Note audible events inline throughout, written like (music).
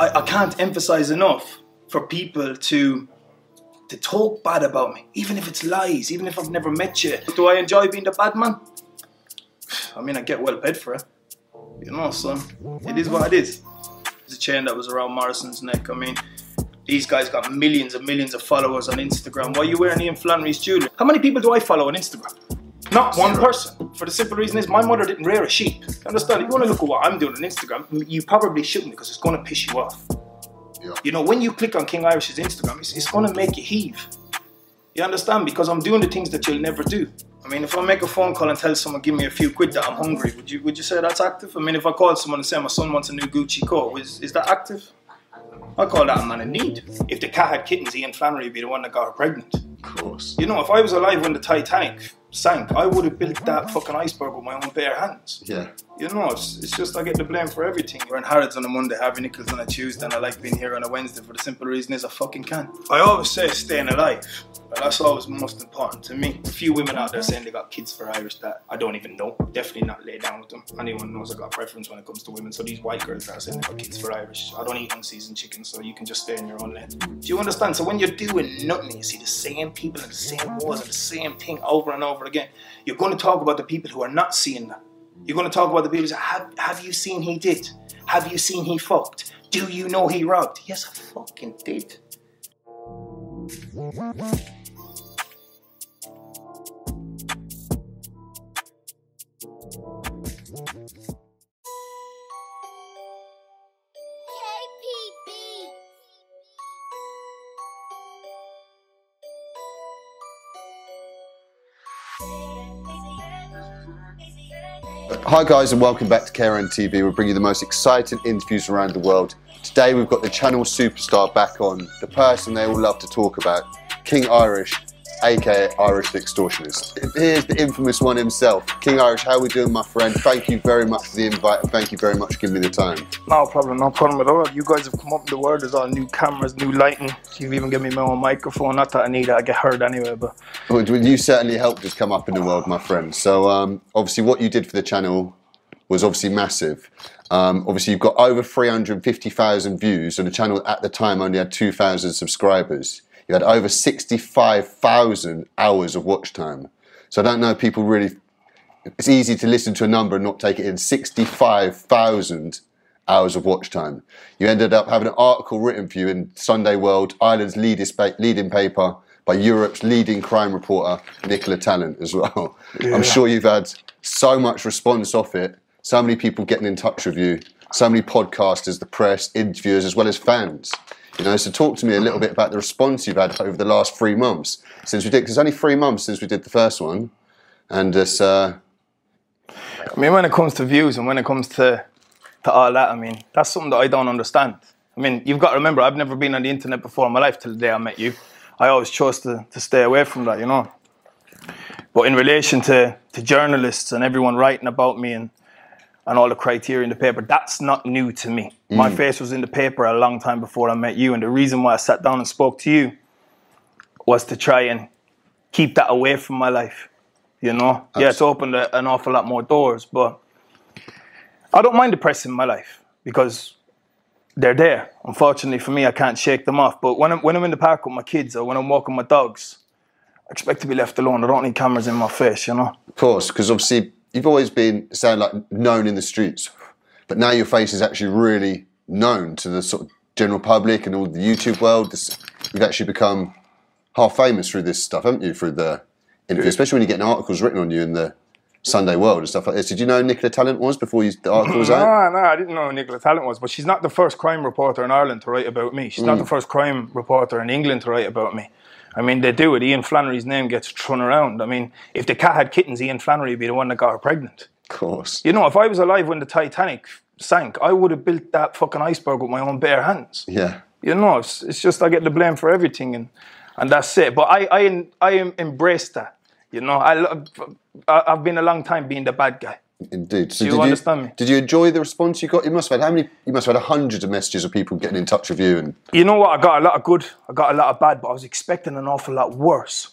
I, I can't emphasize enough for people to to talk bad about me, even if it's lies, even if I've never met you. Do I enjoy being the bad man? (sighs) I mean, I get well paid for it. You know, so it is what it is. It's a chain that was around Morrison's neck. I mean, these guys got millions and millions of followers on Instagram. Why are you wearing Ian Flannery's jewelry? How many people do I follow on Instagram? Not one person. For the simple reason is my mother didn't rear a sheep. Understand? If you want to look at what I'm doing on Instagram, you probably shouldn't because it's going to piss you off. Yeah. You know, when you click on King Irish's Instagram, it's, it's going to make you heave. You understand? Because I'm doing the things that you'll never do. I mean, if I make a phone call and tell someone, give me a few quid that I'm hungry, would you would you say that's active? I mean, if I call someone and say my son wants a new Gucci coat, is, is that active? I call that a man in need. If the cat had kittens, Ian Flannery would be the one that got her pregnant. Of course. You know, if I was alive when the Titanic sank, I would have built that fucking iceberg with my own bare hands. Yeah. You know, it's, it's just I get the blame for everything. We're in Harrods on a Monday, Harvey Nichols on a Tuesday, and I like being here on a Wednesday for the simple reason is I fucking can. I always say staying alive. But that's always most important to me. A few women out there saying they got kids for Irish that I don't even know. Definitely not lay down with them. Anyone knows I got a preference when it comes to women. So these white girls that are saying they got kids for Irish, I don't eat unseasoned chicken, so you can just stay in your own lane. Do you understand? So when you're doing nothing, you see the same people and the same wars and the same thing over and over again. You're going to talk about the people who are not seeing that. You're going to talk about the people who say, have, have you seen he did? Have you seen he fucked? Do you know he robbed? Yes, I fucking did. Hi guys and welcome back to KRN TV. We'll bring you the most exciting interviews around the world. Today we've got the channel superstar back on, the person they all love to talk about, King Irish, aka Irish the Extortionist. Here's the infamous one himself. King Irish, how are we doing my friend? Thank you very much for the invite and thank you very much for giving me the time. No problem, no problem at all. You guys have come up in the world. There's all new cameras, new lighting. You've even given me my own microphone. Not that I need it, I get heard anyway, but Well, you certainly helped us come up in the world, my friend. So um, obviously what you did for the channel was obviously massive. Um, obviously you've got over 350,000 views and the channel at the time only had 2,000 subscribers. You had over 65,000 hours of watch time. So I don't know if people really, it's easy to listen to a number and not take it in. 65,000 hours of watch time. You ended up having an article written for you in Sunday World, Ireland's leading, leading paper, by Europe's leading crime reporter, Nicola Tallant, as well. I'm sure you've had so much response off it, so many people getting in touch with you, so many podcasters, the press, interviewers, as well as fans. You know, so talk to me a little bit about the response you've had over the last three months since we did. Because it's only three months since we did the first one, and uh, I mean, when it comes to views and when it comes to to all that, I mean, that's something that I don't understand. I mean, you've got to remember, I've never been on the internet before in my life till the day I met you. I always chose to, to stay away from that, you know. But in relation to, to journalists and everyone writing about me and, and all the criteria in the paper, that's not new to me. My mm. face was in the paper a long time before I met you. And the reason why I sat down and spoke to you was to try and keep that away from my life. You know, yeah, it's opened a, an awful lot more doors, but I don't mind the press in my life because they're there. Unfortunately for me, I can't shake them off. But when I'm when I'm in the park with my kids or when I'm walking my dogs, I expect to be left alone. I don't need cameras in my face, you know. Of course, because obviously you've always been sound like known in the streets, but now your face is actually really known to the sort of general public and all the YouTube world. This, you've actually become half famous through this stuff, haven't you? Through the interview, especially when you're getting articles written on you in the Sunday World and stuff like this. Did you know Nicola Tallant was before you, the article was (clears throat) out? No, no, I didn't know who Nicola Tallant was, but she's not the first crime reporter in Ireland to write about me. She's not mm. the first crime reporter in England to write about me. I mean, they do it. Ian Flannery's name gets thrown around. I mean, if the cat had kittens, Ian Flannery would be the one that got her pregnant. Of course. You know, if I was alive when the Titanic sank, I would have built that fucking iceberg with my own bare hands. Yeah. You know, it's, it's just I get the blame for everything, and and that's it. But I I I em- embrace that. You know, I I've been a long time being the bad guy. Indeed. So Do you did understand me? Did you enjoy the response you got? You must have had how many? You must have had hundreds of messages of people getting in touch with you, and You know what? I got a lot of good, I got a lot of bad, but I was expecting an awful lot worse.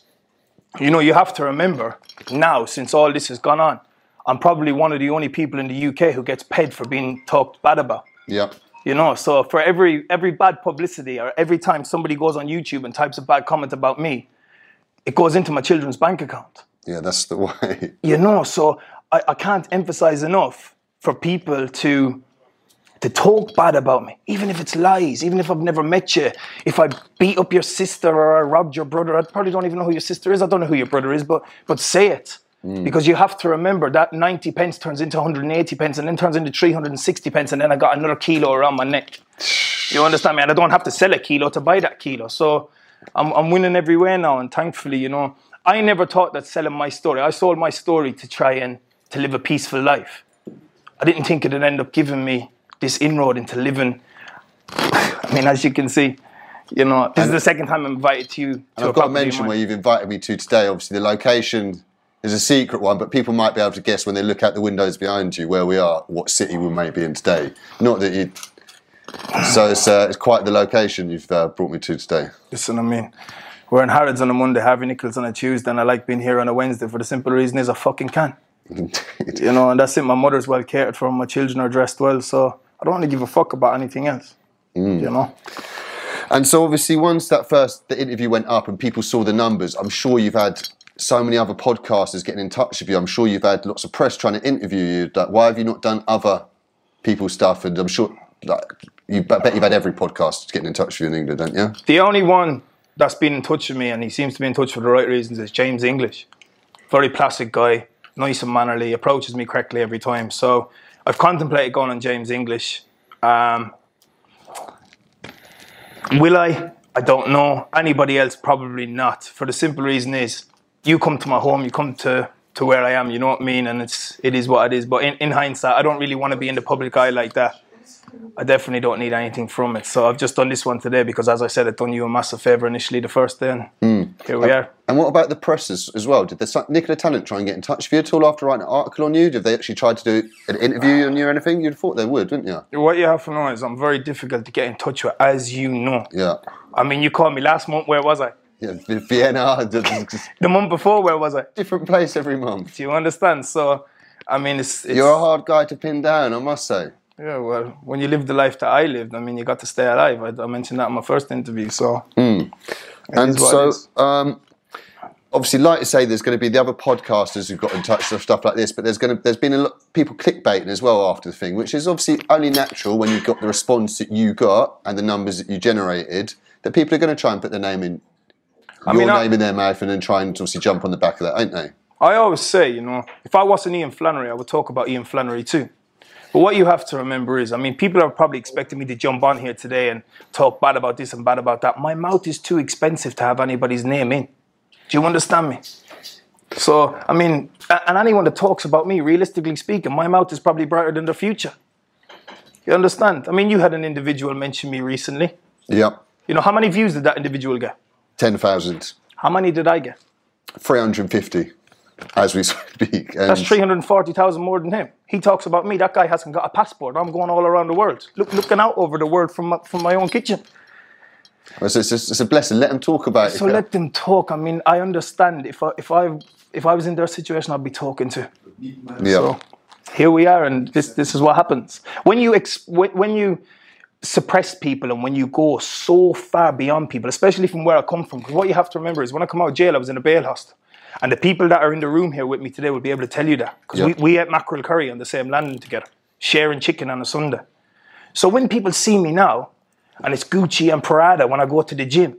You know, you have to remember now, since all this has gone on, I'm probably one of the only people in the UK who gets paid for being talked bad about. yeah, You know, so for every every bad publicity or every time somebody goes on YouTube and types a bad comment about me, it goes into my children's bank account. Yeah, that's the (laughs) way. You know, so I, I can't emphasize enough for people to to talk bad about me, even if it's lies, even if I've never met you. If I beat up your sister or I robbed your brother, I probably don't even know who your sister is. I don't know who your brother is, but but say it. Mm. Because you have to remember that 90 pence turns into 180 pence and then turns into 360 pence and then I got another kilo around my neck. (sighs) You understand me? And I don't have to sell a kilo to buy that kilo. So I'm, I'm winning everywhere now and thankfully, you know, I never thought that selling my story. I sold my story to try and to live a peaceful life. I didn't think it'd end up giving me this inroad into living. (sighs) I mean, as you can see, you know, this is the second time I'm invited to you. To And I've got to mention where you've invited me to today. Obviously, the location is a secret one, but people might be able to guess when they look out the windows behind you where we are, what city we may be in today. Not that you. So it's, uh, it's quite the location you've uh, brought me to today. Listen, I mean, we're in Harrods on a Monday, Harvey Nichols on a Tuesday, and I like being here on a Wednesday for the simple reason is I fucking can. (laughs) You know, and that's it. My mother's well cared for, my children are dressed well, so I don't want to give a fuck about anything else. You know? And so, obviously, once that first the interview went up and people saw the numbers, I'm sure you've had so many other podcasters getting in touch with you. I'm sure you've had lots of press trying to interview you. Like, why have you not done other people's stuff? And I'm sure, like, you I bet you've had every podcast getting in touch with you in England, don't you? The only one that's been in touch with me, and he seems to be in touch for the right reasons, is James English. Very placid guy, nice and mannerly, approaches me correctly every time. So I've contemplated going on James English. Um, will I? I don't know. Anybody else? Probably not. For the simple reason is, you come to my home, you come to to where I am. You know what I mean? And it's it is what it is. But in, in hindsight, I don't really want to be in the public eye like that. I definitely don't need anything from it. So I've just done this one today because, as I said, it done you a massive favour initially the first day, and mm. here we are. And what about the press as, well? Did the Nicola Tallant try and get in touch with you at all after writing an article on you? Did they actually try to do an interview on you or anything? You'd have thought they would, wouldn't you? What you have to know is I'm very difficult to get in touch with, as you know. Yeah. I mean, you called me last month. Where was I? Yeah, Vienna, (laughs) The month before, where was I? different place every month. Do you understand? So, I mean, it's, it's You're a hard guy to pin down, I must say. yeah. Well, when you live the life that I lived, I mean, you got to stay alive. I, I mentioned that in my first interview. So, it And is what it so, um, obviously, like you say, there's going to be the other podcasters who've got in touch with stuff like this, but there's going to there's been a lot people clickbaiting as well after the thing, which is obviously only natural when you've got the response that you got and the numbers that you generated. That people are going to try and put their name in, your mean, I- name in their mouth, and then try and obviously jump on the back of that, ain't they? I always say, you know, if I wasn't Ian Flannery, I would talk about Ian Flannery too. But what you have to remember is, I mean, people are probably expecting me to jump on here today and talk bad about this and bad about that. My mouth is too expensive to have anybody's name in. Do you understand me? So, I mean, and anyone that talks about me, realistically speaking, my mouth is probably brighter than the future. You understand? I mean, you had an individual mention me recently. Yep, You know, how many views did that individual get? Ten thousand. How many did I get? 350 as we (laughs) speak. And That's 340,000 more than him. He talks about me. That guy hasn't got a passport. I'm going all around the world, look, looking out over the world from my, from my own kitchen. It's, it's, it's a blessing. Let them talk about it. So let them talk. I mean, I understand. If I, if I if I was in their situation, I'd be talking to. yeah. So here we are, and this this is what happens when you ex- when you suppress people and when you go so far beyond people, especially from where I come from. Because what you have to remember is when I come out of jail, I was in a bail hostel. And the people that are in the room here with me today will be able to tell you that. Because Yeah. we, we ate mackerel curry on the same landing together, sharing chicken on a Sunday. So when people see me now, and it's Gucci and Prada when I go to the gym,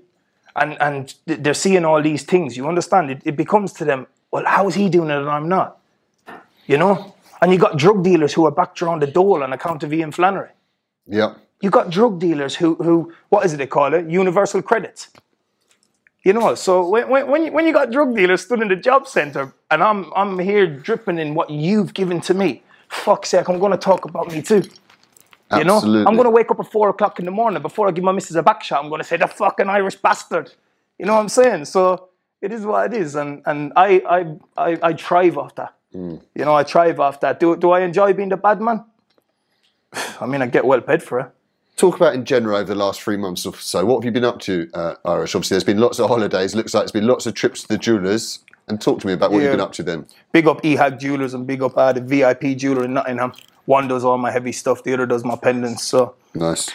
and, and they're seeing all these things, you understand? It, it becomes to them, well, how is he doing it and I'm not? You know? And you got drug dealers who are backed around the dole on account of Ian Flannery. Yeah. You got drug dealers who, who what is it they call it? Universal credits. You know, so when, when, when, you, when you got drug dealers stood in the job center and I'm, I'm here dripping in what you've given to me, fuck's sake, I'm going to talk about me too. You know, Absolutely. I'm going to wake up at four o'clock in the morning before I give my missus a back shot. I'm going to say the fucking Irish bastard. You know what I'm saying? So it is what it is, and and I I I, I thrive off that. Mm. You know, I thrive off that. Do do I enjoy being the bad man? (sighs) I mean, I get well paid for it. Talk about in general over the last three months or so. What have you been up to, uh, Irish? Obviously, there's been lots of holidays. Looks like there's been lots of trips to the jewellers. And talk to me about what Yeah. you've been up to then. Big up Ehag Jewelers and big up uh, the VIP jeweler in Nottingham. One does all my heavy stuff, the other does my pendants. So, Nice.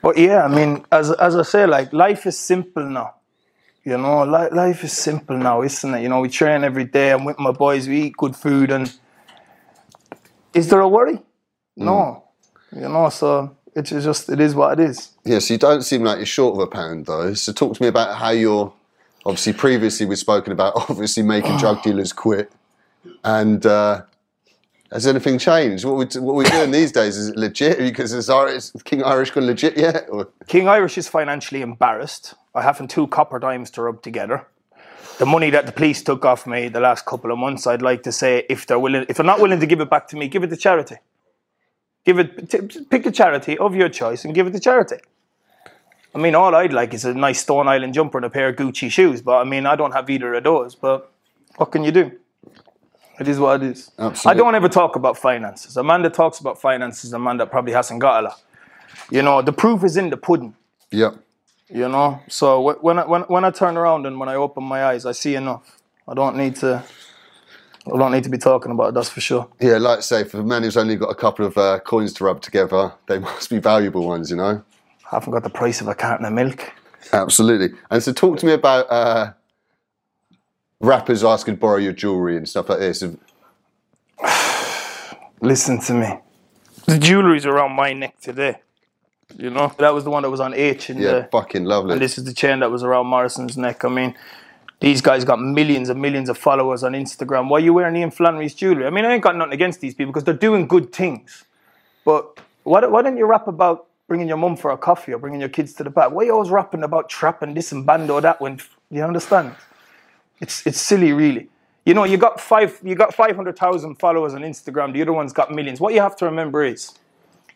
but yeah, I mean, as as I say, like life is simple now. You know, li- life is simple now, isn't it? You know, we train every day. I'm with my boys. We eat good food, and is there a worry? No. You know, so it's just it is what it is. Yeah, so you don't seem like you're short of a pound though. So talk to me about how you're obviously previously we've spoken about (laughs) obviously making drug (sighs) dealers quit. And uh, has anything changed? What we what we're doing these days is it legit? (laughs) Because is, King Irish gone legit yet? Or? King Irish is financially embarrassed. I haven't two copper dimes to rub together. The money that the police took off me the last couple of months, I'd like to say, if they're willing, if they're not willing to give it back to me, give it to charity. Give it, t- pick a charity of your choice and give it to charity. I mean, all I'd like is a nice Stone Island jumper and a pair of Gucci shoes. But I mean, I don't have either of those. But what can you do? It is what it is. Absolutely. I don't ever talk about finances. A man that talks about finances is a man that probably hasn't got a lot. You know, the proof is in the pudding. Yep. You know, so when I, when when I turn around and when I open my eyes, I see enough. I don't need to. I don't need to be talking about it. That's for sure. Yeah, like I say, for a man who's only got a couple of uh, coins to rub together, they (laughs) must be valuable ones, you know. I haven't got the price of a carton of milk. Absolutely. And so, talk to me about uh, rappers asking to borrow your jewelry and stuff like this. (sighs) Listen to me. The jewelry's around my neck today. You know, that was the one that was on H in Yeah, the. fucking lovely. And this is the chain that was around Morrison's neck. I mean, these guys got millions and millions of followers on Instagram. Why are you wearing Ian Flannery's jewelry? I mean, I ain't got nothing against these people because they're doing good things. But why, why don't you rap about bringing your mum for a coffee or bringing your kids to the park? Why are you always rapping about trapping this and bando that when you understand? It's it's silly, really. You know, you got five, you got five hundred thousand followers on Instagram. The other one's got millions. What you have to remember is,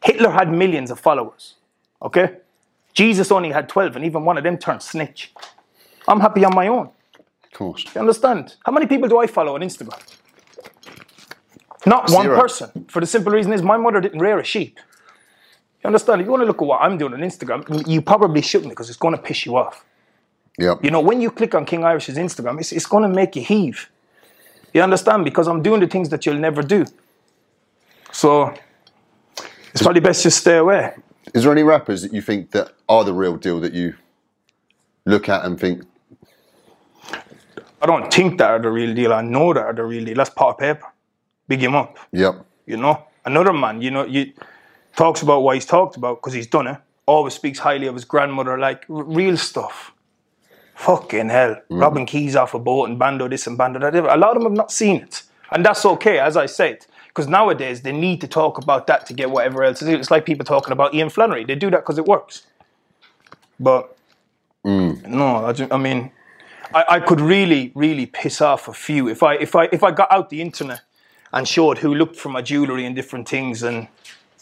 Hitler had millions of followers. Okay, Jesus only had twelve, and even one of them turned snitch. I'm happy on my own. Of course. You understand? How many people do I follow on Instagram? Not one person. For the simple reason is my mother didn't rear a sheep. You understand? If you want to look at what I'm doing on Instagram, you probably shouldn't because it's going to piss you off. Yep. You know, when you click on King Irish's Instagram, it's, it's going to make you heave. You understand? Because I'm doing the things that you'll never do. So it's probably best just stay away. Is there any rappers that you think that are the real deal that you look at and think, I don't think that are the real deal. I know that are the real deal. That's Potter Payper. Big him up. yep, You know, another man. You know, you talks about what he's talked about because he's done it. Always speaks highly of his grandmother, like r- real stuff. Fucking hell, mm. robbing keys off a boat and bando this and bando that. A lot of them have not seen it, and that's okay, as I said. Because nowadays they need to talk about that to get whatever else. is. It's like people talking about Ian Flannery. They do that because it works. But mm. no, I, ju- I mean, I, I could really, really piss off a few if I if I if I got out the internet and showed who looked for my jewelry and different things, and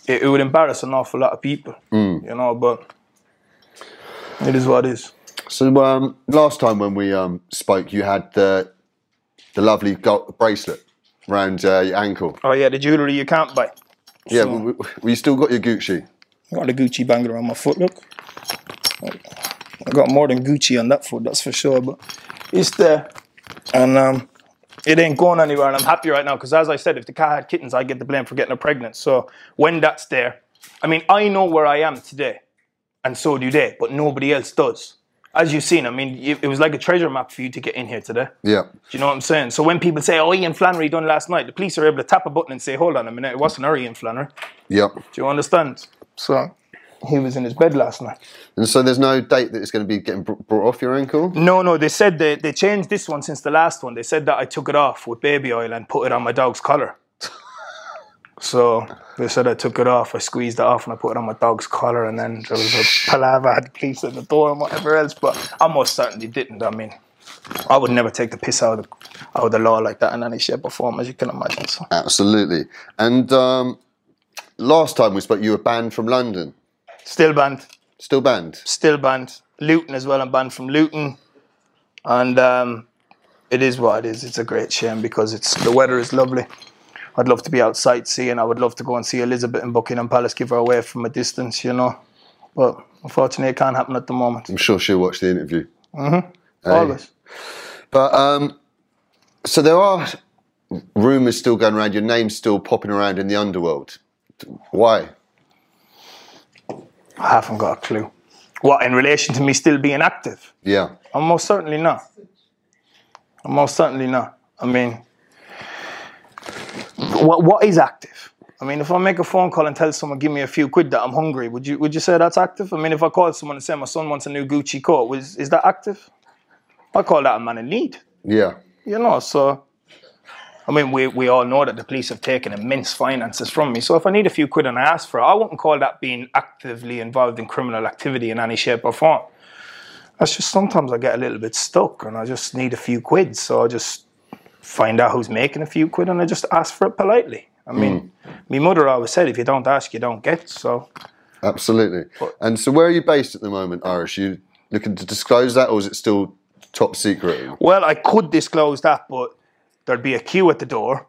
it, it would embarrass an awful lot of people, you know. But it is what it is. So um, last time when we um, spoke, you had the the lovely gold bracelet around uh, your ankle. Oh yeah, the jewelry you can't buy. Yeah, So- w- w- you still got your Gucci. I got the Gucci banging on my foot. Look, I got more than Gucci on that foot, that's for sure. But it's there, and um, it ain't going anywhere. And I'm happy right now because, as I said, if the cat had kittens, I get the blame for getting her pregnant. So when that's there, I mean, I know where I am today, and so do they, but nobody else does. As you've seen, I mean, it was like a treasure map for you to get in here today. Yeah, Do you know what I'm saying? So when people say, "Oh, Ian Flannery done last night," the police are able to tap a button and say, "Hold on a minute, it wasn't her Ian Flannery." yep. Do you understand? So he was in his bed last night. And so there's no date that it's going to be getting brought off your ankle. No, no, they said they, they changed this one since the last one. They said that I took it off with baby oil and put it on my dog's collar. (laughs) So they said I took it off, I squeezed it off and I put it on my dog's collar and then there was a palaver, I had the police at the door and whatever else, but I most certainly didn't. I mean, I would never take the piss out of the, out of the law like that in any shape or form, as you can imagine. So Absolutely. And um, last time we spoke, you were banned from London. Still banned. Still banned. still banned. Luton as well. I'm banned from Luton, and um, it is what it is. It's a great shame because it's the weather is lovely. I'd love to be outside seeing. I would love to go and see Elizabeth in Buckingham Palace, give her away from a distance, you know. But unfortunately, it can't happen at the moment. I'm sure she'll watch the interview. Mhm. Always. But um, so there are rumours still going around. Your name's still popping around in the underworld. Why? I haven't got a clue. What in relation to me still being active? Yeah. I'm most certainly not. I'm most certainly not. I mean, what what is active? I mean, if I make a phone call and tell someone give me a few quid that I'm hungry, would you would you say that's active? I mean, if I call someone and say my son wants a new Gucci coat, was is that active? I call that a man in need. Yeah. You know, so I mean, we, we all know that the police have taken immense finances from me. So if I need a few quid and I ask for it, I wouldn't call that being actively involved in criminal activity in any shape or form. That's just sometimes I get a little bit stuck and I just need a few quid. So I just find out who's making a few quid and I just ask for it politely. I hmm. mean, my mother always said, if you don't ask, you don't get. So Absolutely. But- And so, where are you based at the moment, Irish? You looking to disclose that, or is it still top secret? Well, I could disclose that, but there'd be a queue at the door.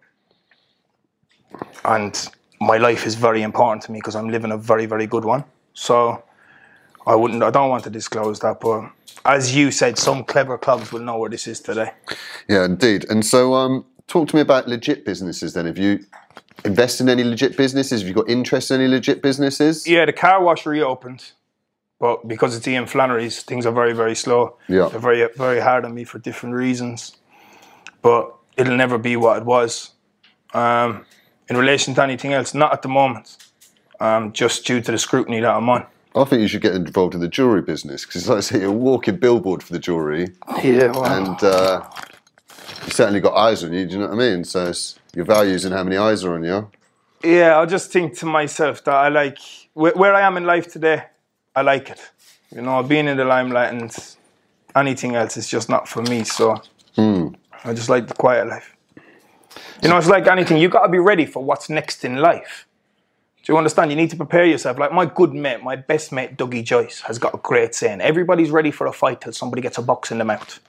And my life is very important to me because I'm living a very, very good one. So I wouldn't, I don't want to disclose that. But as you said, some clever clubs will know where this is today. Yeah, indeed. And so, um, talk to me about legit businesses. Then, have you invested in any legit businesses? Have you got interest in any legit businesses? Yeah, the car wash reopened. But because it's Ian Flannery's, things are very, very slow. Yeah. They're very, very hard on me for different reasons. But it'll never be what it was. Um, in relation to anything else, not at the moment. Um, just due to the scrutiny that I'm on. I think you should get involved in the jewelry business because, like I say, you're a walking billboard for the jewelry, Yeah, well, and uh, you certainly got eyes on you. Do you know what I mean? So it's your values and how many eyes are on you. yeah. I just think to myself that I like where, where I am in life today. I like it. You know, being in the limelight and anything else is just not for me. So I just like the quiet life. You know, it's like anything. You got to be ready for what's next in life. Do you understand? You need to prepare yourself. Like my good mate, my best mate, Dougie Joyce, has got a great saying: "Everybody's ready for a fight till somebody gets a box in the mouth."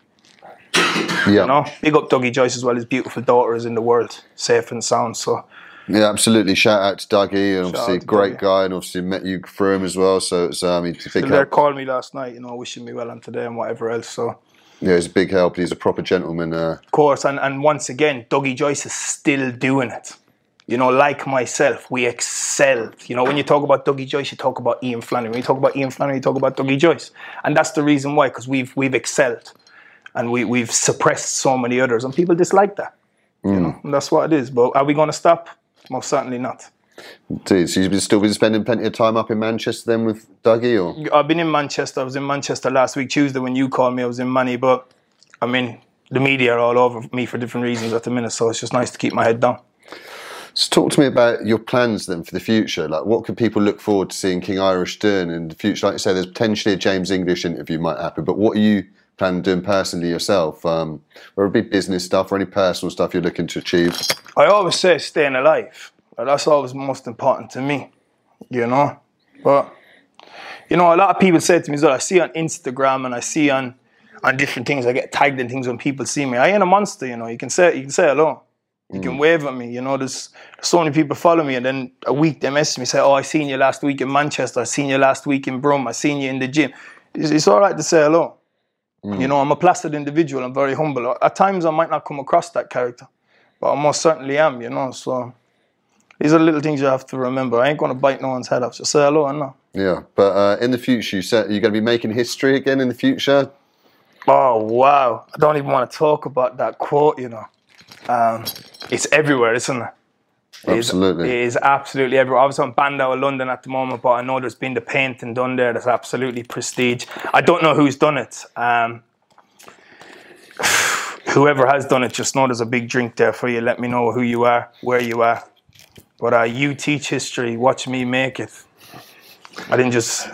Yeah, You know, big up Dougie Joyce as well. His beautiful daughter is in the world, safe and sound. So yeah, absolutely. Shout out to Dougie, and obviously great Dougie. guy, and obviously met you through him as well. So it's um, he's a big they called me last night, you know, wishing me well on today and whatever else. So Yeah, he's a big help. He's a proper gentleman. Uh, of course, and, and once again, Dougie Joyce is still doing it. You know, like myself, we excelled. You know, when you talk about Dougie Joyce, you talk about Ian Flannery. When you talk about Ian Flannery, you talk about Dougie Joyce. And that's the reason why, because we've we've excelled. And we, we've suppressed so many others, and people dislike that. You know, and that's what it is. But are we going to stop? Most certainly not. Dude, so you've still been spending plenty of time up in Manchester then with Dougie, or I've been in Manchester. I was in Manchester last week, Tuesday, when you called me. I was in Money, but I mean, the media are all over me for different reasons at the minute, so it's just nice to keep my head down. so talk to me about your plans then for the future. Like, what could people look forward to seeing King Irish doing in the future? Like you say, there's potentially a James English interview might happen, but what are you planning on doing personally yourself? Um, whether it be business stuff or any personal stuff you're looking to achieve? I always say staying alive. Like, That's always most important to me, you know. But you know, a lot of people say to me, "So I see on Instagram and I see on on different things. I get tagged in things when people see me. I ain't a monster, you know. You can say you can say hello. You can mm. wave at me, you know. There's, so many people follow me, and then a week they message me say, "Oh, I seen you last week in Manchester. I seen you last week in Brum. I seen you in the gym." It's, it's all right to say hello. Mm. You know, I'm a placid individual. I'm very humble. At times, I might not come across that character, but I most certainly am. You know, so these are little things you have to remember. I ain't going to bite no one's head off. Just say hello and no. Yeah, but uh, in the future, you said you're going to be making history again in the future. Oh wow! I don't even want to talk about that quote. You know, um, it's everywhere, isn't it? It is- Absolutely. it is absolutely everywhere. I was on Bandow of London at the moment, but I know there's been the painting done there. That's absolutely prestige. I don't know who's done it. Um, (sighs) whoever has done it, just know there's a big drink there for you. Let me know who you are, where you are. But uh, you teach history. Watch me make it. I didn't just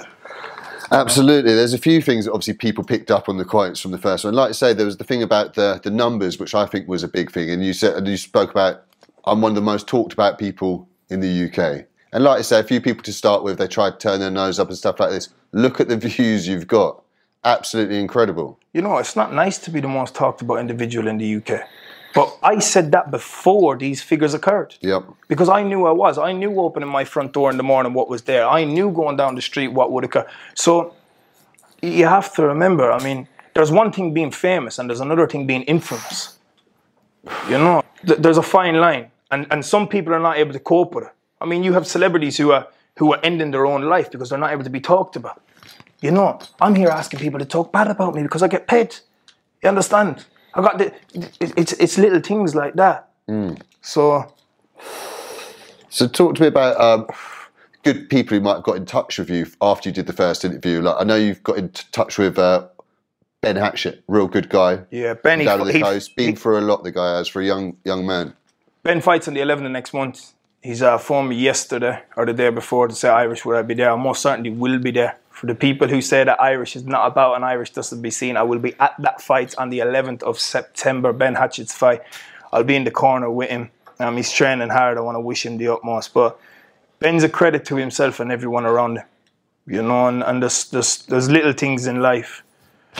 Absolutely. There's a few things that obviously people picked up on the quotes from the first one. Like I say, there was the thing about the the numbers, which I think was a big thing. And you said and you spoke about I'm one of the most talked about people in the UK. And like I say, a few people to start with, they tried to turn their nose up and stuff like this. Look at the (laughs) views you've got. Absolutely incredible. you know, it's not nice to be the most talked about individual in the UK. But I said that before these figures occurred. Yep. Because I knew I was. I knew opening my front door in the morning what was there. I knew going down the street what would occur. So you have to remember, I mean, there's one thing being famous and there's another thing being infamous. You know, Th- there's a fine line. And, and some people are not able to cope with it. I mean, you have celebrities who are who are ending their own life because they're not able to be talked about. You know, I'm here asking people to talk bad about me because I get paid. You understand? I got the, it- it's it's little things like that. So So talk to me about um, good people who might have got in touch with you after you did the first interview. Like I know you've got in touch with uh, Ben Hatchett, real good guy. yeah, Benny down on the he- coast, been he- through a lot. The guy has for a young young man. Ben fights on the 11th of next month. He's uh, phoned me yesterday or the day before to say Irish would I be there. I most certainly will be there. For the people who say that Irish is not about and Irish doesn't be seen, I will be at that fight on the 11th of September, Ben Hatchett's fight. I'll be in the corner with him. Um, he's training hard. I want to wish him the utmost. But Ben's a credit to himself and everyone around him. You know, and, and there's, there's, there's little things in life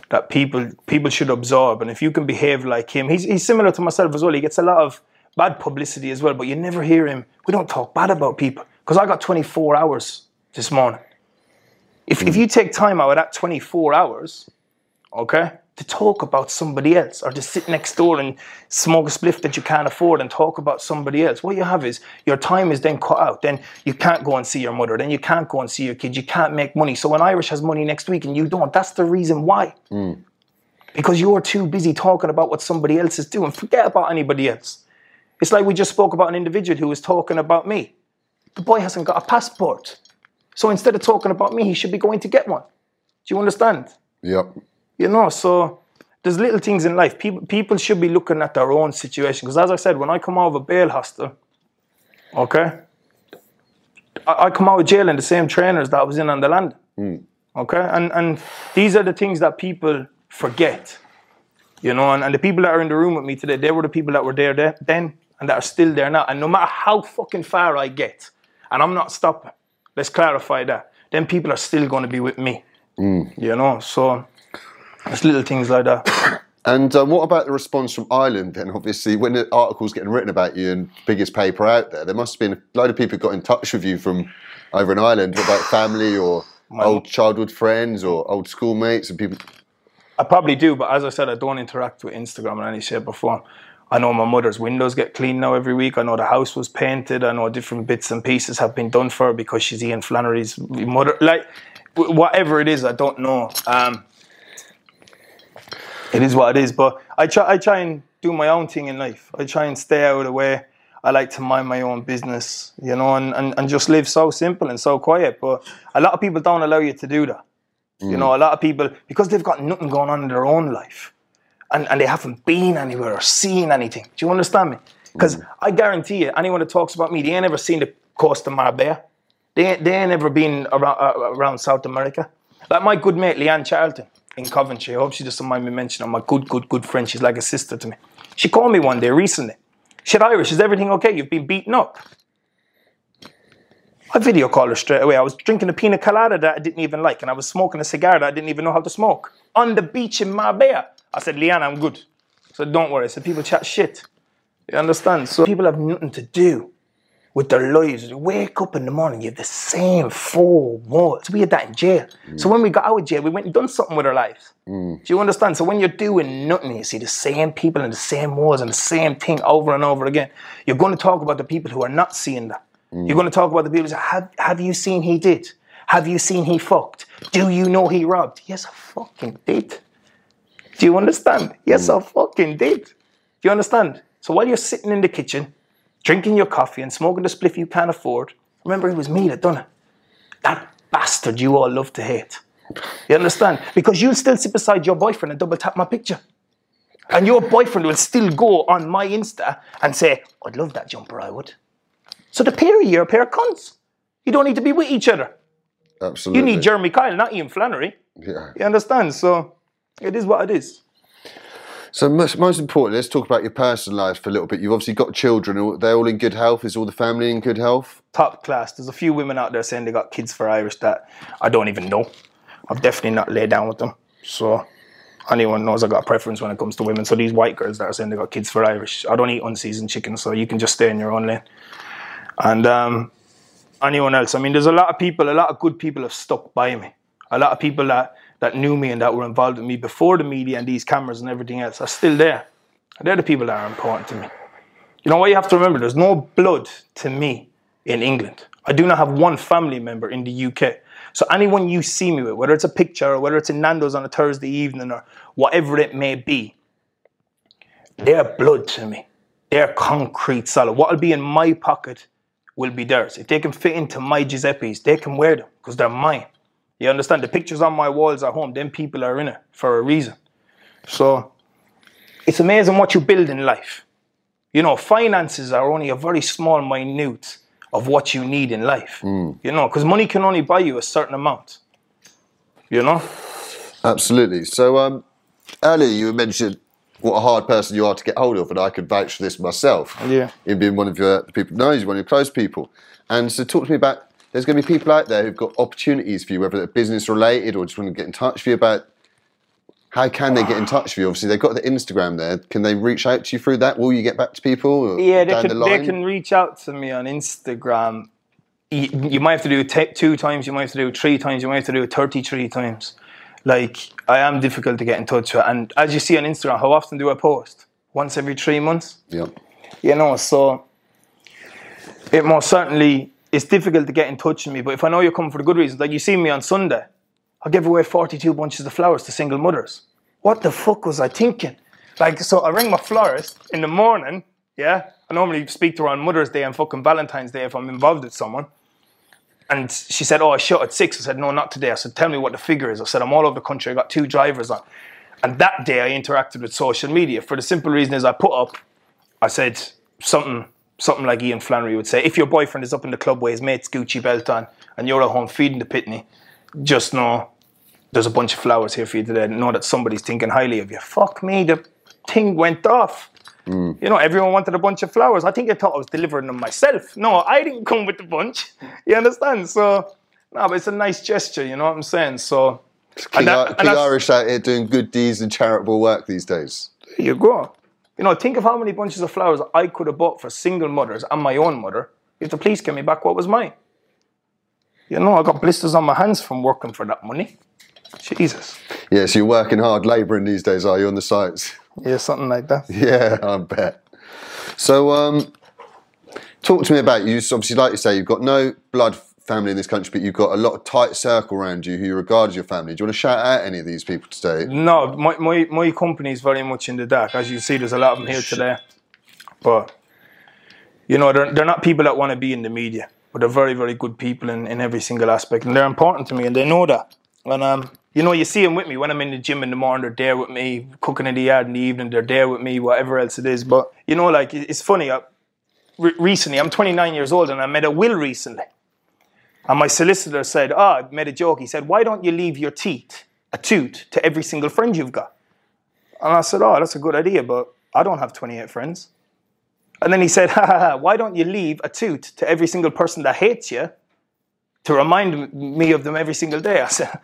that people people should absorb. And if you can behave like him, he's, he's similar to myself as well. He gets a lot of bad publicity as well, but you never hear him. We don't talk bad about people because I got 24 hours this morning. If, if mm. you take time out of that 24 hours, okay, to talk about somebody else or to sit next door and smoke a spliff that you can't afford and talk about somebody else, what you have is your time is then cut out. Then you can't go and see your mother. Then you can't go and see your kids. You can't make money. So when Irish has money next week and you don't, that's the reason why. Mm. Because you're too busy talking about what somebody else is doing. Forget about anybody else. It's like we just spoke about an individual who was talking about me. The boy hasn't got a passport. So instead of talking about me, he should be going to get one. Do you understand? Yep. You know, so there's little things in life. People people should be looking at their own situation. Because as I said, when I come out of a bail hostel, okay, I, I come out of jail in the same trainers that I was in on the land. Hmm. Okay, and and these are the things that people forget. You know, and, and the people that are in the room with me today, they were the people that were there then, then and that are still there now. And no matter how fucking far I get, and I'm not stopping, let's clarify that, then people are still going to be with me. You know, so it's little things like that. (coughs) And um, what about the response from Ireland then? Obviously, when the article's getting written about you and biggest paper out there, there must have been a load of people got in touch with you from over in Ireland about family or old childhood friends or old schoolmates and people. I probably do, but as I said, I don't interact with Instagram in any shape or form. I know my mother's windows get cleaned now every week. I know the house was painted. I know different bits and pieces have been done for her because she's Ian Flannery's mother. Like, whatever it is, I don't know. Um, it is what it is. But I try, I try and do my own thing in life. I try and stay out of the way. I like to mind my own business, you know, and, and, and just live so simple and so quiet. But a lot of people don't allow you to do that. You know, a lot of people, because they've got nothing going on in their own life and, and they haven't been anywhere or seen anything. Do you understand me? Because I guarantee you, anyone that talks about me, they ain't ever seen the coast of Marbella. They, ain't- they ain't ever been around, uh, around South America. Like my good mate, Leanne Charlton in Coventry. I hope she doesn't mind me mentioning her. My good, good, good friend. She's like a sister to me. She called me one day recently. She said, Irish, is everything okay? You've been beaten up. I video called her straight away. I was drinking a pina colada that I didn't even like, and I was smoking a cigar that I didn't even know how to smoke on the beach in Marbella. I said, Leanne, I'm good. So don't worry. So people chat shit. You understand? So people have nothing to do with their lives. You wake up in the morning, you have the same four walls. We had that in jail. So when we got out of jail, we went and done something with our lives. Do you understand? So when you're doing nothing, you see the same people and the same walls and the same thing over and over again. You're going to talk about the people who are not seeing that. You're going to talk about the people who say, have, have you seen he did? Have you seen he fucked? Do you know he robbed? Yes, I fucking did. Do you understand? Yes, mm. I fucking did. Do you understand? So while you're sitting in the kitchen, drinking your coffee and smoking the spliff you can't afford, remember it was me that done it. That bastard you all love to hate. You understand? Because you'll still sit beside your boyfriend and double tap my picture. And your boyfriend will still go on my Insta and say, I'd love that jumper, I would. So the pair of you are a pair of cunts. You don't need to be with each other. Absolutely. You need Jeremy Kyle, not Ian Flannery. Yeah. You understand? So it is what it is. So most, most importantly, let's talk about your personal life for a little bit. You've obviously got children. They're all in good health? Is all the family in good health? top class. There's a few women out there saying they got kids for Irish that I don't even know. I've definitely not laid down with them. So anyone knows I got a preference when it comes to women. So these white girls that are saying they got kids for Irish, I don't eat unseasoned chicken, so you can just stay in your own lane. And um, anyone else, I mean, there's a lot of people, a lot of good people have stuck by me. A lot of people that that knew me and that were involved with me before the media and these cameras and everything else are still there. And they're the people that are important to me. You know what you have to remember? There's no blood to me in England. I do not have one family member in the UK. So anyone you see me with, whether it's a picture or whether it's in Nando's on a Thursday evening or whatever it may be, they're blood to me. They're concrete solid. What'll be in my pocket will be theirs. If they can fit into my Giuseppe's, they can wear them because they're mine. You understand? The pictures on my walls at home, them people are in it for a reason. So it's amazing what you build in life. You know, finances are only a very small minute of what you need in life. You know, because money can only buy you a certain amount. You know? Absolutely. So um, earlier you mentioned what a hard person you are to get hold of, and I could vouch for this myself. Yeah. In being one of your people knows you, one of your close people. And so talk to me about there's going to be people out there who've got opportunities for you, whether they're business related or just want to get in touch with you about how can they get in touch with you? Obviously, they've got the Instagram there. Can they reach out to you through that? Will you get back to people? or Yeah, they can, the line? they can reach out to me on Instagram. You, you might have to do it t- two times, you might have to do it three times, you might have to do it 33 times. Like, I am difficult to get in touch with. And as you see on Instagram, how often do I post? Once every three months? Yeah. You know, so it most certainly is difficult to get in touch with me. But if I know you're coming for the good reasons, like you see me on Sunday, I'll give away 42 bunches of flowers to single mothers. What the fuck was I thinking? Like, so I ring my florist in the morning, yeah? I normally speak to her on Mother's Day and fucking Valentine's Day if I'm involved with someone. And she said, Oh, I shut at six. I said, No, not today. I said, Tell me what the figure is. I said, I'm all over the country. I got two drivers on. And that day I interacted with social media for the simple reason is I put up, I said something something like Ian Flannery would say, if your boyfriend is up in the club with his mate's Gucci belt on and you're at home feeding the pitney, just know there's a bunch of flowers here for you today. Know that somebody's thinking highly of you. Fuck me, the thing went off. Mm. You know, everyone wanted a bunch of flowers. I think they thought I was delivering them myself. No, I didn't come with the bunch. (laughs) You understand? So, no, but it's a nice gesture. You know what I'm saying? So, King, and that- and King that's- Irish out here doing good deeds and charitable work these days. there you go. You know, think of how many bunches of flowers I could have bought for single mothers and my own mother if the police gave me back what was mine. You know, I got blisters on my hands from working for that money. Jesus. Yeah, so you're working hard, labouring these days, are you, on the sites? Yeah, something like that. Yeah, I bet. So, um, talk to me about you. So obviously, like you say, you've got no blood family in this country, but you've got a lot of tight circle around you who you regard as your family. Do you want to shout out any of these people today? No, my, my, my company is very much in the dark. As you see, there's a lot of them here today. But, you know, they're, they're not people that want to be in the media, but they're very, very good people in, in every single aspect. And they're important to me, and they know that. And, um, you know, you see them with me when I'm in the gym in the morning, they're there with me. Cooking in the yard in the evening, they're there with me, whatever else it is. But, you know, like, it's funny. I, re- recently, I'm 29 years old, and I met a will recently. And my solicitor said, Ah, I made a joke. He said, Why don't you leave your teeth, a tooth, to every single friend you've got? And I said, Oh, that's a good idea, but I don't have 28 friends. And then he said, (laughs) ha, ha, ha, Why don't you leave a tooth to every single person that hates you to remind me of them every single day? (laughs) I said,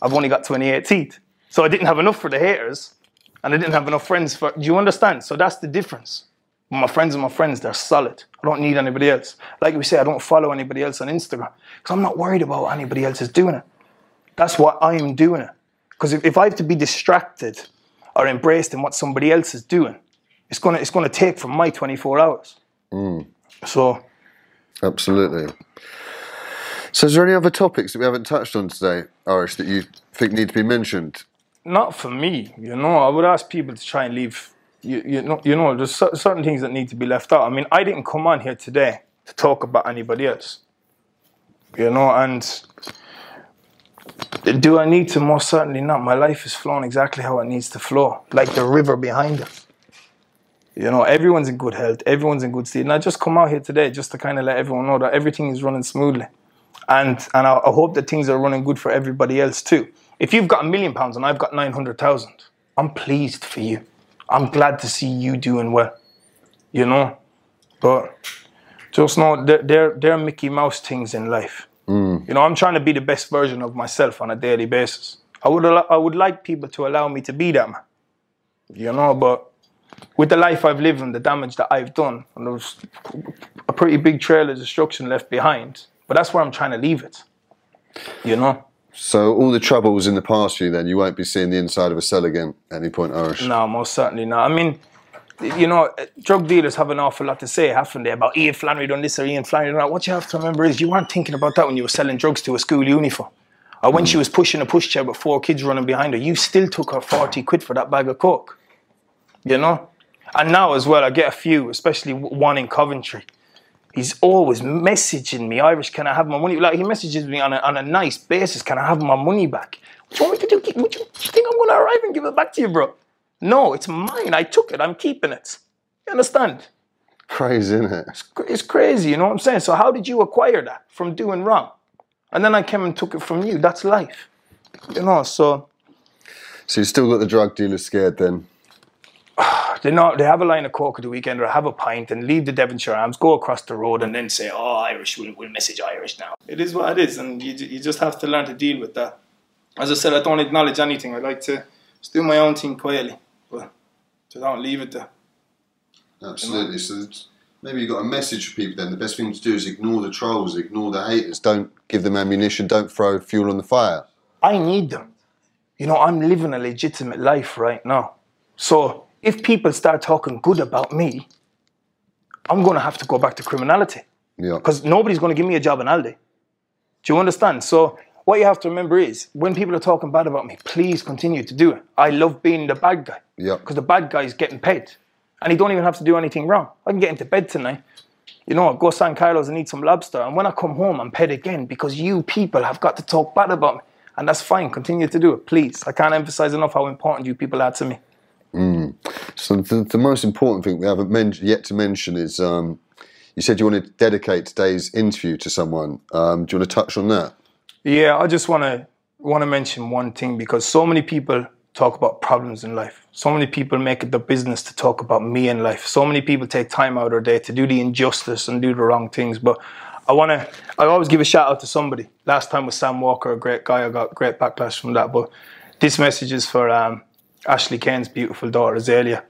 I've only got 28 teeth. So I didn't have enough for the haters, and I didn't have enough friends for. Do you understand? So that's the difference. My friends are my friends, they're solid. I don't need anybody else. Like we say, I don't follow anybody else on Instagram because I'm not worried about what anybody else is doing it. That's what I'm doing it. Because if, if I have to be distracted or embraced in what somebody else is doing, it's gonna it's gonna take from my 24 hours. Mm. So Absolutely. So, is there any other topics that we haven't touched on today, Irish, that you think need to be mentioned? not for me, you know. I would ask people to try and leave. You, you know, you know, there's certain things that need to be left out. I mean, I didn't come on here today to talk about anybody else, you know. And do I need to? Most certainly not. My life is flowing exactly how it needs to flow, like the river behind us. You know, everyone's in good health, everyone's in good state. And I just come out here today just to kind of let everyone know that everything is running smoothly. And and I, I hope that things are running good for everybody else too. If you've got a million pounds and I've got 900,000, I'm pleased for you. I'm glad to see you doing well. You know? But just know they're, they're, they're Mickey Mouse things in life. Mm. You know, I'm trying to be the best version of myself on a daily basis. I would, I would like people to allow me to be that man. You know, but with the life I've lived and the damage that I've done, and there's a pretty big trail of destruction left behind. But that's where I'm trying to leave it. You know? So, all the troubles in the past for you, then, you won't be seeing the inside of a cell again at any point, Irish? No, most certainly not. I mean, you know, drug dealers have an awful lot to say, haven't they, about Ian Flannery done this or Ian Flannery done that. What you have to remember is you weren't thinking about that when you were selling drugs to a school uniform. Or when she hmm. was pushing a pushchair with four kids running behind her, you still took her 40 quid for that bag of coke. You know? And now as well, I get a few, especially one in Coventry. He's always messaging me, Irish, can I have my money? Like he messages me on a, on a nice basis, can I have my money back? What do you want me to do? What you, you think I'm going to arrive and give it back to you, bro? No, it's mine. I took it. I'm keeping it. You understand? Crazy, isn't it? It's crazy, you know what I'm saying? So how did you acquire that from doing wrong? And then I came and took it from you. That's life. You know, so So you still got the drug dealer scared then? (sighs) (sighs) (sighs) they know they have a line of coke at the weekend or have a pint and leave the Devonshire Arms, go across the road and then say, Oh, Irish, we'll, we'll message Irish now. It is what it is, and you, you just have to learn to deal with that. As I said, I don't acknowledge anything. I like to just do my own thing quietly, but just don't leave it there. Absolutely. So it's- maybe you've got a message for people then. The best thing to do is ignore the trolls, ignore the haters. Don't give them ammunition, don't throw fuel on the fire. I need them. You know, I'm living a legitimate life right now. So if people start talking good about me, I'm going to have to go back to criminality Yeah. because nobody's going to give me a job in Aldi. Do you understand? So what you have to remember is when people are talking bad about me, please continue to do it. I love being the bad guy Yeah. because the bad guy is getting paid and he don't even have to do anything wrong. I can get into bed tonight, you know, go San Carlos and eat some lobster. And when I come home, I'm paid again because you people have got to talk bad about me. And that's fine. Continue to do it, please. I can't emphasize enough how important you people are to me. So the, the most important thing we haven't men- yet to mention is um, you said you wanted to dedicate today's interview to someone. Um, do you want to touch on that? Yeah, I just want to want to mention one thing because so many people talk about problems in life. So many people make it their business to talk about me in life. So many people take time out of their day to do the injustice and do the wrong things. But I want to. I always give a shout out to somebody. Last time was Sam Walker, a great guy. I got great backlash from that. But this message is for um, Ashley Cain's beautiful daughter Azaylia,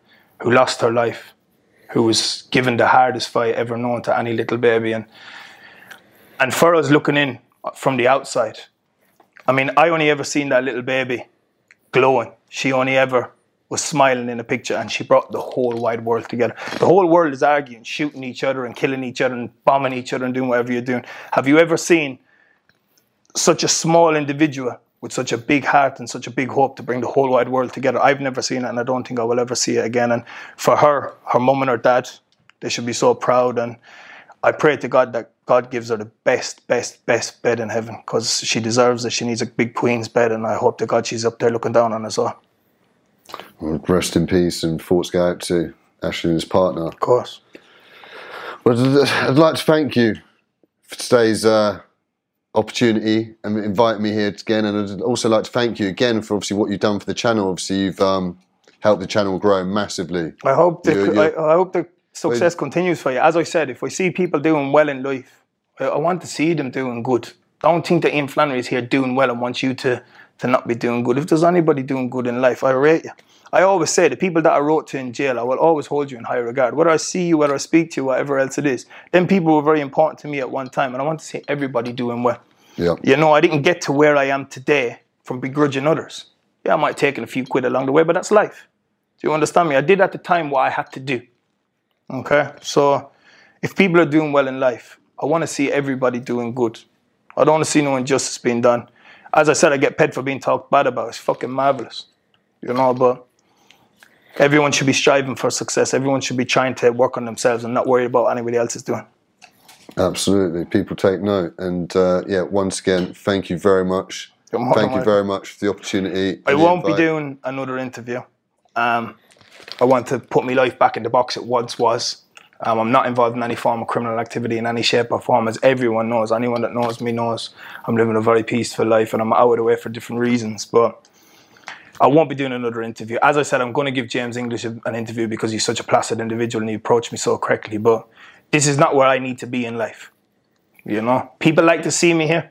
who lost her life, who was given the hardest fight ever known to any little baby, and and for us looking in from the outside, I mean, I only ever seen that little baby glowing. She only ever was smiling in a picture and she brought the whole wide world together. The whole world is arguing, shooting each other and killing each other and bombing each other and doing whatever you're doing. Have you ever seen such a small individual with such a big heart and such a big hope to bring the whole wide world together? I've never seen it and I don't think I will ever see it again. And for her, her mum and her dad, they should be so proud and I pray to God that God gives her the best, best, best bed in heaven because she deserves it. She needs a big queen's bed, and I hope to God she's up there looking down on us all. Well, rest in peace and thoughts go out to Ashley and his partner. Of course. Well, I'd like to thank you for today's uh, opportunity and inviting me here again. And I'd also like to thank you again for obviously what you've done for the channel. Obviously, you've um, helped the channel grow massively. I hope the, You- you- I, I hope the success continues for you. As I said, if we see people doing well in life, I, I want to see them doing good. Don't think that Ian Flannery is here doing well and wants you to, to not be doing good. If there's anybody doing good in life, I rate you. I always say the people that I wrote to in jail, I will always hold you in high regard. Whether I see you, whether I speak to you, whatever else it is. Them people were very important to me at one time, and I want to see everybody doing well. Yeah. You know, I didn't get to where I am today from begrudging others. Yeah, I might have taken a few quid along the way, but that's life. Do you understand me? I did at the time what I had to do. Okay? So if people are doing well in life, I want to see everybody doing good. I don't want to see no injustice being done. As I said, I get paid for being talked bad about. It's fucking marvelous. You know, but everyone should be striving for success. Everyone should be trying to work on themselves and not worry about what anybody else is doing. Absolutely. People take note. And uh, yeah, once again, thank you very much. Thank you very much for the opportunity. I won't be doing another interview. Um, I want to put my life back in the box it once was. Um, I'm not involved in any form of criminal activity in any shape or form, as everyone knows. Anyone that knows me knows I'm living a very peaceful life and I'm out of the way for different reasons. But I won't be doing another interview. As I said, I'm going to give James English an interview because he's such a placid individual and he approached me so correctly. But this is not where I need to be in life. You know, people like to see me here.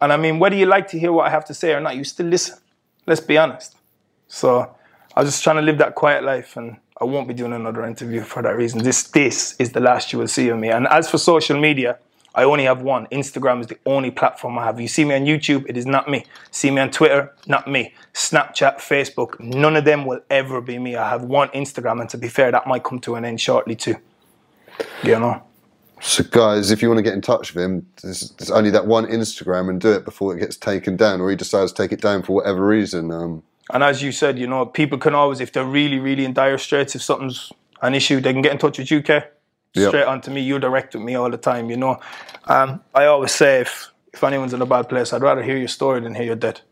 And I mean, whether you like to hear what I have to say or not, you still listen. Let's be honest. So I was just trying to live that quiet life, and I won't be doing another interview for that reason. This this is the last you will see of me. And as for social media, I only have one. Instagram is the only platform I have. You see me on YouTube, it is not me. See me on Twitter, not me. Snapchat, Facebook, none of them will ever be me. I have one Instagram, and to be fair, that might come to an end shortly too. You know. So, guys, if you want to get in touch with him, there's, only that one Instagram and do it before it gets taken down, or he decides to take it down for whatever reason. Um, And as you said, you know, people can always, if they're really, really in dire straits, if something's an issue, they can get in touch with UK. Yep. Straight on to me. You direct with me all the time, you know. Um, I always say if, if anyone's in a bad place, I'd rather hear your story than hear you're dead.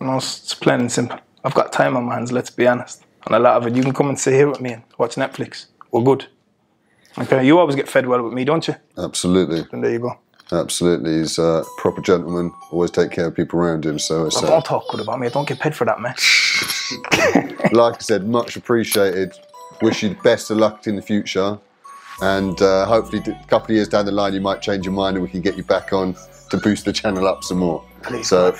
You know, it's, it's plain and simple. I've got time on my hands, let's be honest. And a lot of it, you can come and sit here with me and watch Netflix. We're good. Okay, you always get fed well with me, don't you? absolutely, And there you go. Absolutely. He's a proper gentleman. Always take care of people around him. So, it's, uh, Don't talk good about me. I don't get paid for that, man. (laughs) like I said, much appreciated. Wish you the best of luck in the future, and uh, hopefully, a couple of years down the line, you might change your mind and we can get you back on to boost the channel up some more. Please, so,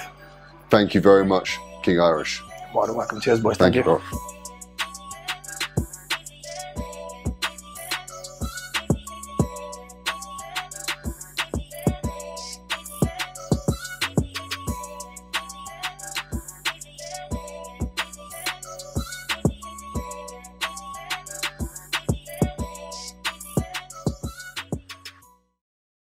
thank you very much, King Irish. More than welcome. Cheers, boys. Thank, Thank, you, you.